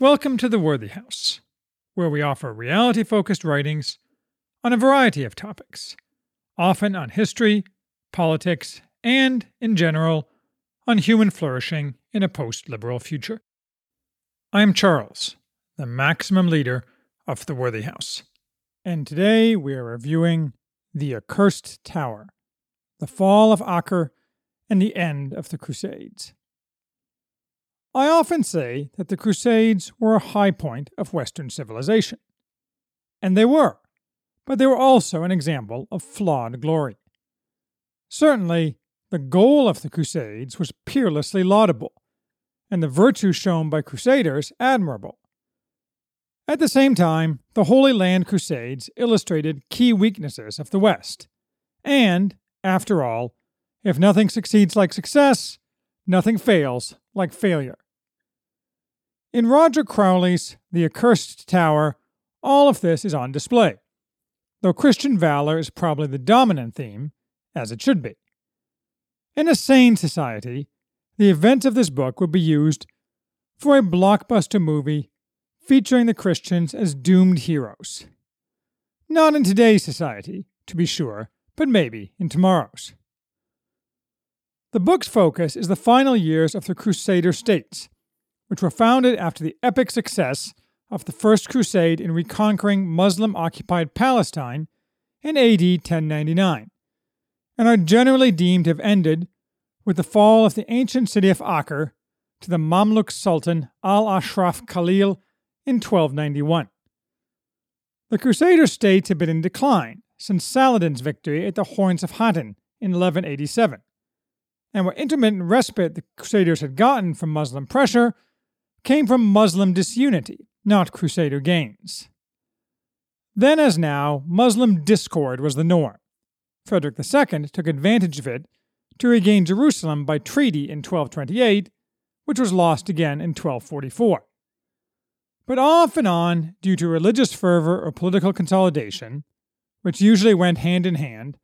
Welcome to the Worthy House, where we offer reality focused writings on a variety of topics, often on history, politics, and, in general, on human flourishing in a post liberal future. I am Charles, the maximum leader of the Worthy House, and today we are reviewing The Accursed Tower, the fall of Acre, and the end of the Crusades. I often say that the Crusades were a high point of Western civilization. And they were, but they were also an example of flawed glory. Certainly, the goal of the Crusades was peerlessly laudable, and the virtues shown by Crusaders admirable. At the same time, the Holy Land Crusades illustrated key weaknesses of the West. And, after all, if nothing succeeds like success, nothing fails like failure. In Roger Crowley's The Accursed Tower, all of this is on display, though Christian valor is probably the dominant theme, as it should be. In a sane society, the events of this book would be used for a blockbuster movie featuring the Christians as doomed heroes. Not in today's society, to be sure, but maybe in tomorrow's. The book's focus is the final years of the Crusader states, which were founded after the epic success of the First Crusade in reconquering Muslim occupied Palestine in AD 1099, and are generally deemed to have ended with the fall of the ancient city of Acre to the Mamluk Sultan al Ashraf Khalil in 1291. The Crusader states had been in decline since Saladin's victory at the Horns of Hattin in 1187, and what intermittent respite the Crusaders had gotten from Muslim pressure came from Muslim disunity, not Crusader gains. Then, as now, Muslim discord was the norm. Frederick II took advantage of it to regain Jerusalem by treaty in 1228, which was lost again in 1244. But off and on, due to religious fervor or political consolidation, which usually went hand in hand,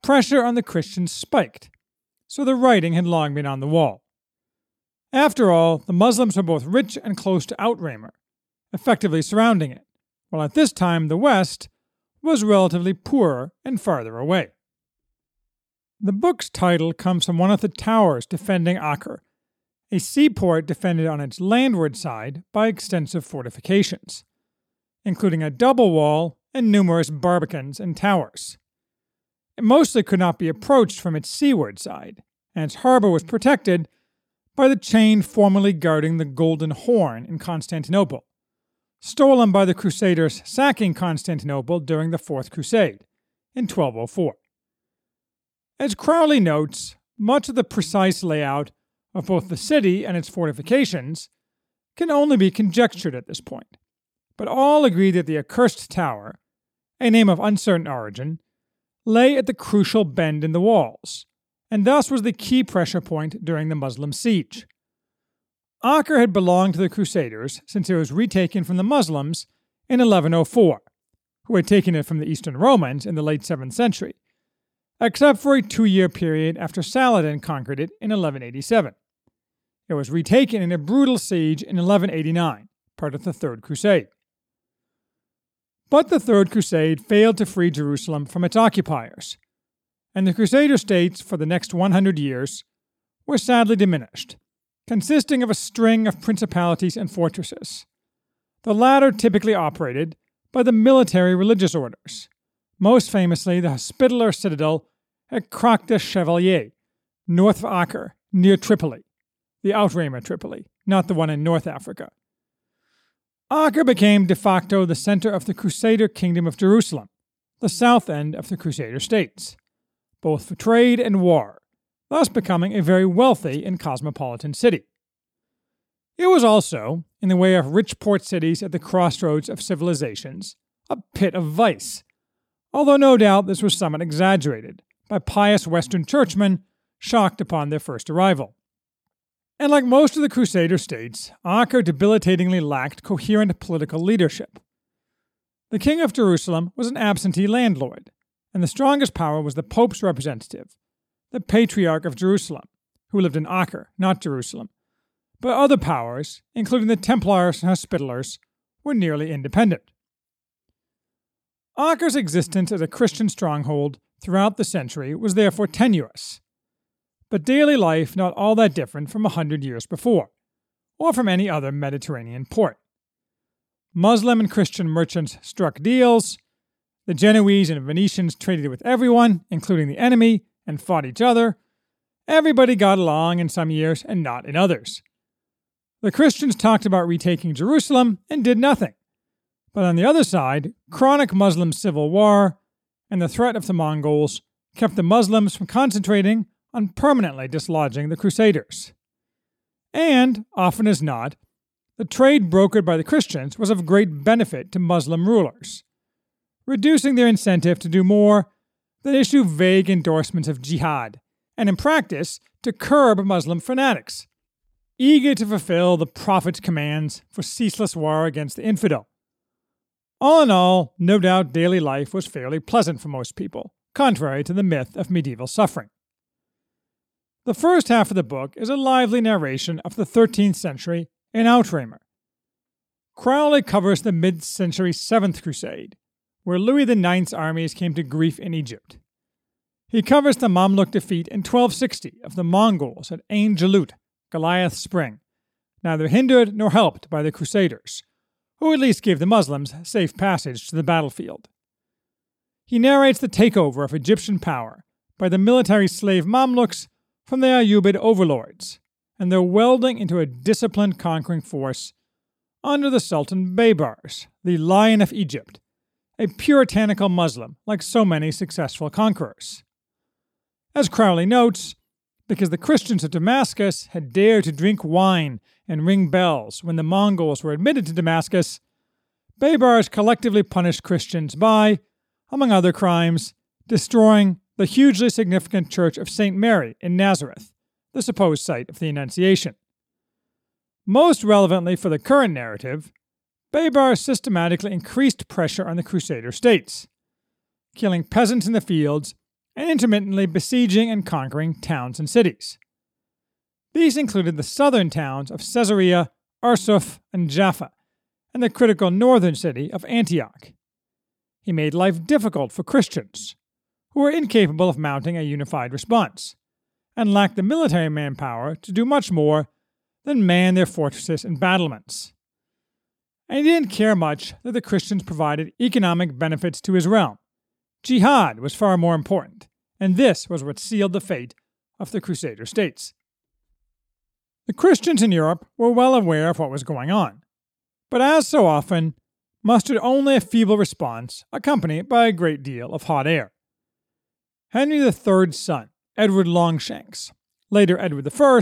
pressure on the Christians spiked, so the writing had long been on the wall. After all, the Muslims were both rich and close to Outremer, effectively surrounding it, while at this time the West was relatively poorer and farther away. The book's title comes from one of the towers defending Acre a seaport defended on its landward side by extensive fortifications, including a double wall and numerous barbicans and towers. Mostly could not be approached from its seaward side, and its harbor was protected by the chain formerly guarding the Golden Horn in Constantinople, stolen by the Crusaders sacking Constantinople during the Fourth Crusade in 1204. As Crowley notes, much of the precise layout of both the city and its fortifications can only be conjectured at this point, but all agree that the accursed tower, a name of uncertain origin, lay at the crucial bend in the walls, and thus was the key pressure point during the Muslim siege. Acre had belonged to the Crusaders since it was retaken from the Muslims in 1104, who had taken it from the Eastern Romans in the late 7th century, except for a two year period after Saladin conquered it in 1187. It was retaken in a brutal siege in 1189, part of the Third Crusade. But the Third Crusade failed to free Jerusalem from its occupiers, and the Crusader states for the next 100 years were sadly diminished, consisting of a string of principalities and fortresses. The latter typically operated by the military religious orders, most famously the Hospitaller citadel at Krak des Chevaliers, north of Acre, near Tripoli the Outremer Tripoli, not the one in North Africa. Acre became de facto the center of the Crusader Kingdom of Jerusalem, the south end of the Crusader states, both for trade and war, thus becoming a very wealthy and cosmopolitan city. It was also, in the way of rich port cities at the crossroads of civilizations, a pit of vice, although no doubt this was somewhat exaggerated by pious Western churchmen shocked upon their first arrival. And like most of the Crusader states, Acre debilitatingly lacked coherent political leadership. The King of Jerusalem was an absentee landlord, and the strongest power was the Pope's representative, the Patriarch of Jerusalem, who lived in Acre, not Jerusalem, but other powers, including the Templars and Hospitallers, were nearly independent. Acre's existence as a Christian stronghold throughout the century was therefore tenuous, but daily life not all that different from a hundred years before, or from any other Mediterranean port. Muslim and Christian merchants struck deals, the Genoese and Venetians traded with everyone, including the enemy, and fought each other. Everybody got along in some years and not in others. The Christians talked about retaking Jerusalem and did nothing. But on the other side, chronic Muslim civil war and the threat of the Mongols kept the Muslims from concentrating on permanently dislodging the Crusaders. And, often as not, the trade brokered by the Christians was of great benefit to Muslim rulers, reducing their incentive to do more than issue vague endorsements of jihad, and in practice, to curb Muslim fanatics, eager to fulfill the Prophet's commands for ceaseless war against the infidel. All in all, no doubt daily life was fairly pleasant for most people, contrary to the myth of medieval suffering. The first half of the book is a lively narration of the 13th century in Outremer. Crowley covers the mid century Seventh Crusade, where Louis IX's armies came to grief in Egypt. He covers the Mamluk defeat in 1260 of the Mongols at Ain Jalut, Goliath Spring, neither hindered nor helped by the Crusaders, who at least gave the Muslims safe passage to the battlefield. He narrates the takeover of Egyptian power by the military slave Mamluks from the Ayyubid overlords, and their welding into a disciplined conquering force under the Sultan Baybars, the Lion of Egypt, a puritanical Muslim like so many successful conquerors. As Crowley notes, because the Christians of Damascus had dared to drink wine and ring bells when the Mongols were admitted to Damascus, Baybars collectively punished Christians by, among other crimes, destroying the hugely significant Church of St. Mary in Nazareth, the supposed site of the Annunciation. Most relevantly for the current narrative, Baybars systematically increased pressure on the Crusader states, killing peasants in the fields and intermittently besieging and conquering towns and cities. These included the southern towns of Caesarea, Arsuf, and Jaffa, and the critical northern city of Antioch. He made life difficult for Christians, who were incapable of mounting a unified response, and lacked the military manpower to do much more than man their fortresses and battlements. And he didn't care much that the Christians provided economic benefits to his realm. Jihad was far more important, and this was what sealed the fate of the Crusader states. The Christians in Europe were well aware of what was going on, but as so often, mustered only a feeble response accompanied by a great deal of hot air. Henry III's son, Edward Longshanks, later Edward I,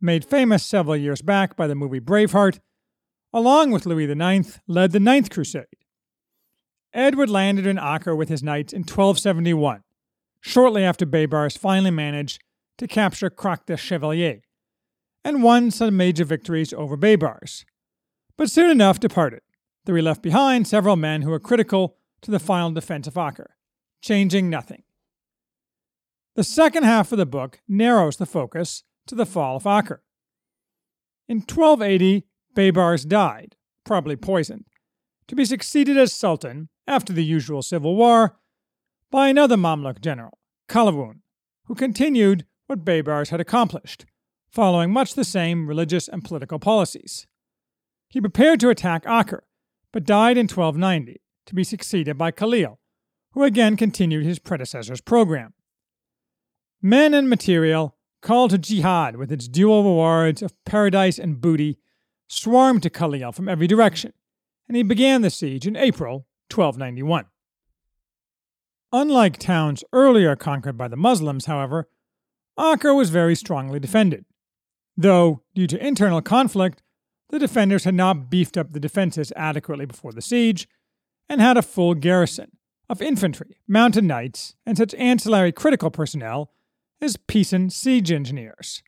made famous several years back by the movie Braveheart, along with Louis IX, led the Ninth Crusade. Edward landed in Acre with his knights in 1271, shortly after Baybars finally managed to capture Krak des Chevaliers, and won some major victories over Baybars, but soon enough departed, though he left behind several men who were critical to the final defense of Acre, changing nothing. The second half of the book narrows the focus to the fall of Acre. In 1280, Baybars died, probably poisoned, to be succeeded as Sultan, after the usual civil war, by another Mamluk general, Kalawun, who continued what Baybars had accomplished, following much the same religious and political policies. He prepared to attack Acre, but died in 1290, to be succeeded by Khalil, who again continued his predecessor's program. Men and material called to jihad with its dual rewards of paradise and booty swarmed to Khalil from every direction, and he began the siege in April 1291. Unlike towns earlier conquered by the Muslims, however, Acre was very strongly defended, though, due to internal conflict, the defenders had not beefed up the defenses adequately before the siege and had a full garrison of infantry, mounted knights, and such ancillary critical personnel as Pisan siege engineers.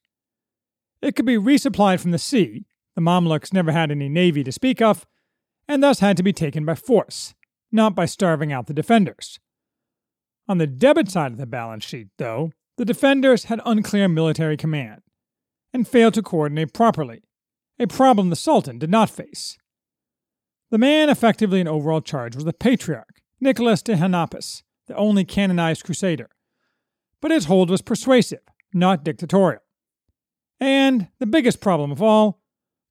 It could be resupplied from the sea, the Mamluks never had any navy to speak of, and thus had to be taken by force, not by starving out the defenders. On the debit side of the balance sheet, though, the defenders had unclear military command and failed to coordinate properly, a problem the Sultan did not face. The man effectively in overall charge was the Patriarch, Nicholas de Hanapes, the only canonized crusader. But his hold was persuasive, not dictatorial. And the biggest problem of all,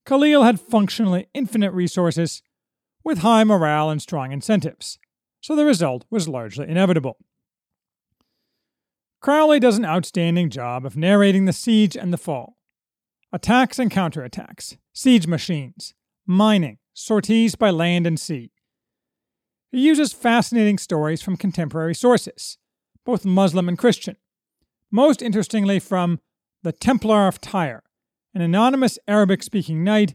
Khalil had functionally infinite resources with high morale and strong incentives, so the result was largely inevitable. Crowley does an outstanding job of narrating the siege and the fall. Attacks and counterattacks, siege machines, mining, sorties by land and sea. He uses fascinating stories from contemporary sources, both Muslim and Christian, most interestingly from the Templar of Tyre, an anonymous Arabic speaking knight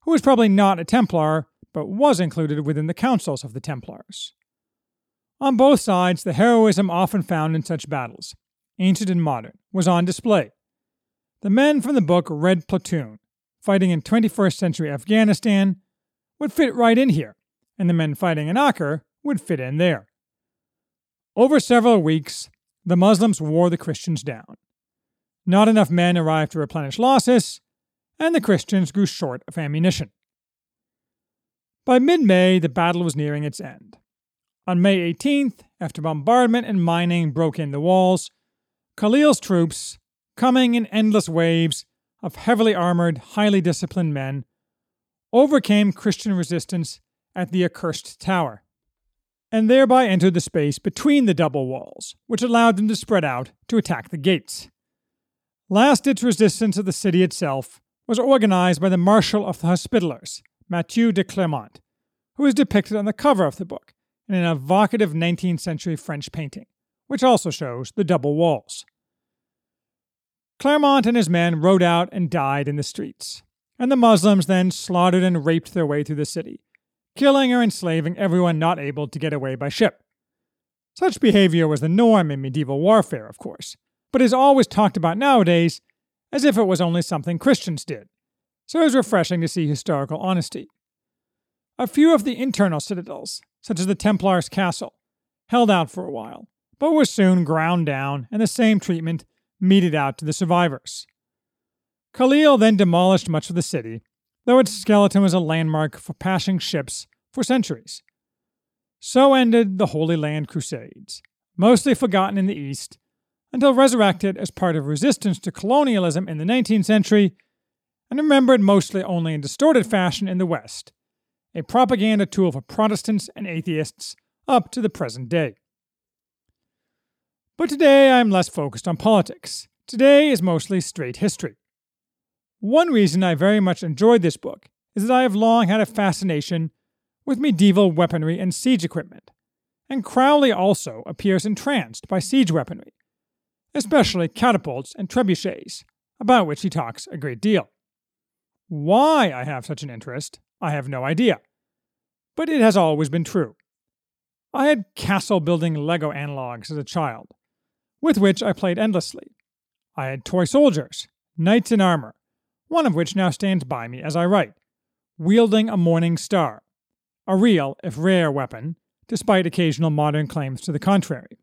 who was probably not a Templar but was included within the councils of the Templars. On both sides, the heroism often found in such battles, ancient and modern, was on display. The men from the book Red Platoon, fighting in 21st century Afghanistan, would fit right in here, and the men fighting in Acre would fit in there. Over several weeks, the Muslims wore the Christians down. Not enough men arrived to replenish losses, and the Christians grew short of ammunition. By mid May, the battle was nearing its end. On May 18th, after bombardment and mining broke in the walls, Khalil's troops, coming in endless waves of heavily armored, highly disciplined men, overcame Christian resistance at the accursed tower, and thereby entered the space between the double walls, which allowed them to spread out to attack the gates. Last ditch resistance of the city itself was organized by the Marshal of the Hospitallers, Mathieu de Clermont, who is depicted on the cover of the book in an evocative 19th century French painting, which also shows the double walls. Clermont and his men rode out and died in the streets, and the Muslims then slaughtered and raped their way through the city, killing or enslaving everyone not able to get away by ship. Such behavior was the norm in medieval warfare, of course, but is always talked about nowadays as if it was only something Christians did, so it was refreshing to see historical honesty. A few of the internal citadels, such as the Templars' castle, held out for a while, but were soon ground down and the same treatment meted out to the survivors. Khalil then demolished much of the city, though its skeleton was a landmark for passing ships for centuries. So ended the Holy Land Crusades, mostly forgotten in the East, until resurrected as part of resistance to colonialism in the 19th century and remembered mostly only in distorted fashion in the West, a propaganda tool for Protestants and atheists up to the present day. But today I'm less focused on politics. Today is mostly straight history. One reason I very much enjoyed this book is that I have long had a fascination with medieval weaponry and siege equipment, and Crowley also appears entranced by siege weaponry, especially catapults and trebuchets, about which he talks a great deal. Why I have such an interest, I have no idea, but it has always been true. I had castle building Lego analogs as a child, with which I played endlessly. I had toy soldiers, knights in armor, one of which now stands by me as I write, wielding a morning star, a real, if rare, weapon, despite occasional modern claims to the contrary.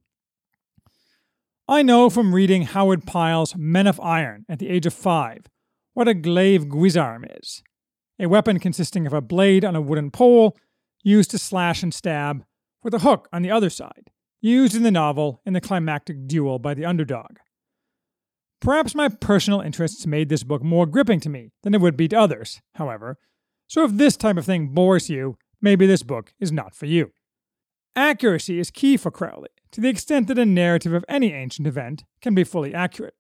I know from reading Howard Pyle's Men of Iron at the age of five what a glaive guisarme is a weapon consisting of a blade on a wooden pole used to slash and stab, with a hook on the other side, used in the novel in the climactic duel by the underdog. Perhaps my personal interests made this book more gripping to me than it would be to others, however, so if this type of thing bores you, maybe this book is not for you. Accuracy is key for Crowley, to the extent that a narrative of any ancient event can be fully accurate.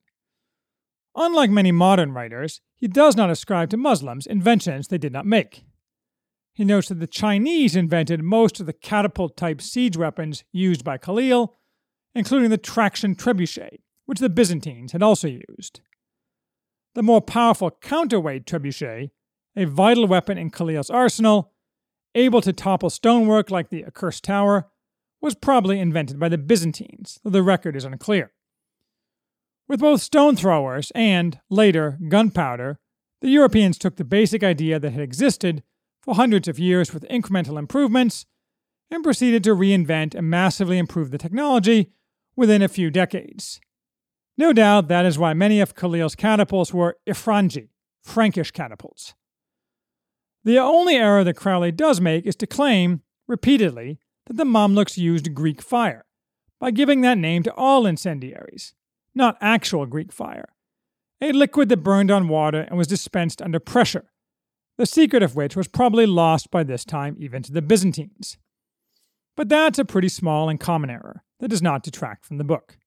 Unlike many modern writers, he does not ascribe to Muslims inventions they did not make. He notes that the Chinese invented most of the catapult type siege weapons used by Khalil, including the traction trebuchet, which the Byzantines had also used. The more powerful counterweight trebuchet, a vital weapon in Khalil's arsenal, able to topple stonework like the accursed tower, was probably invented by the Byzantines, though the record is unclear. With both stone throwers and, later, gunpowder, the Europeans took the basic idea that had existed for hundreds of years with incremental improvements and proceeded to reinvent and massively improve the technology within a few decades. No doubt that is why many of Khalil's catapults were Ifranji, Frankish catapults. The only error that Crowley does make is to claim, repeatedly, that the Mamluks used Greek fire, by giving that name to all incendiaries, not actual Greek fire, a liquid that burned on water and was dispensed under pressure, the secret of which was probably lost by this time even to the Byzantines. But that's a pretty small and common error that does not detract from the book.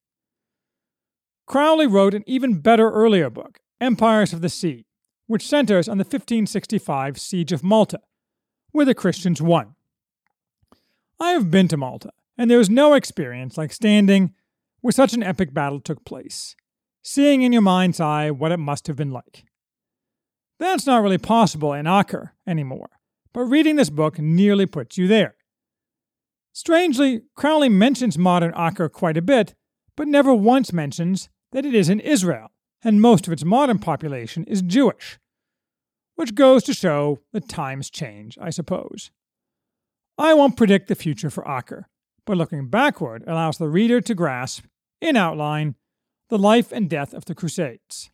Crowley wrote an even better earlier book, Empires of the Sea, which centers on the 1565 Siege of Malta, where the Christians won. I have been to Malta, and there is no experience like standing where such an epic battle took place, seeing in your mind's eye what it must have been like. That's not really possible in Acre anymore, but reading this book nearly puts you there. Strangely, Crowley mentions modern Acre quite a bit, but never once mentions that it is in Israel, and most of its modern population is Jewish. Which goes to show that times change, I suppose. I won't predict the future for Acre, but looking backward allows the reader to grasp, in outline, the life and death of the Crusades.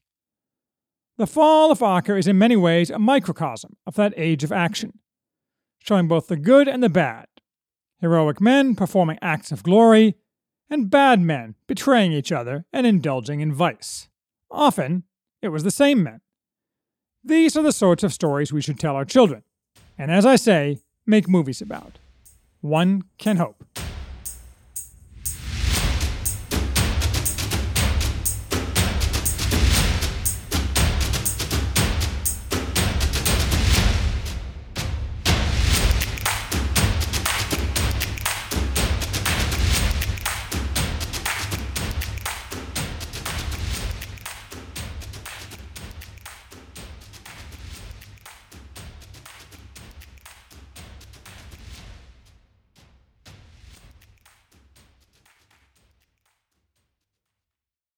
The fall of Acre is in many ways a microcosm of that age of action, showing both the good and the bad, heroic men performing acts of glory, and bad men betraying each other and indulging in vice. Often, it was the same men. These are the sorts of stories we should tell our children, and as I say, make movies about. One can hope.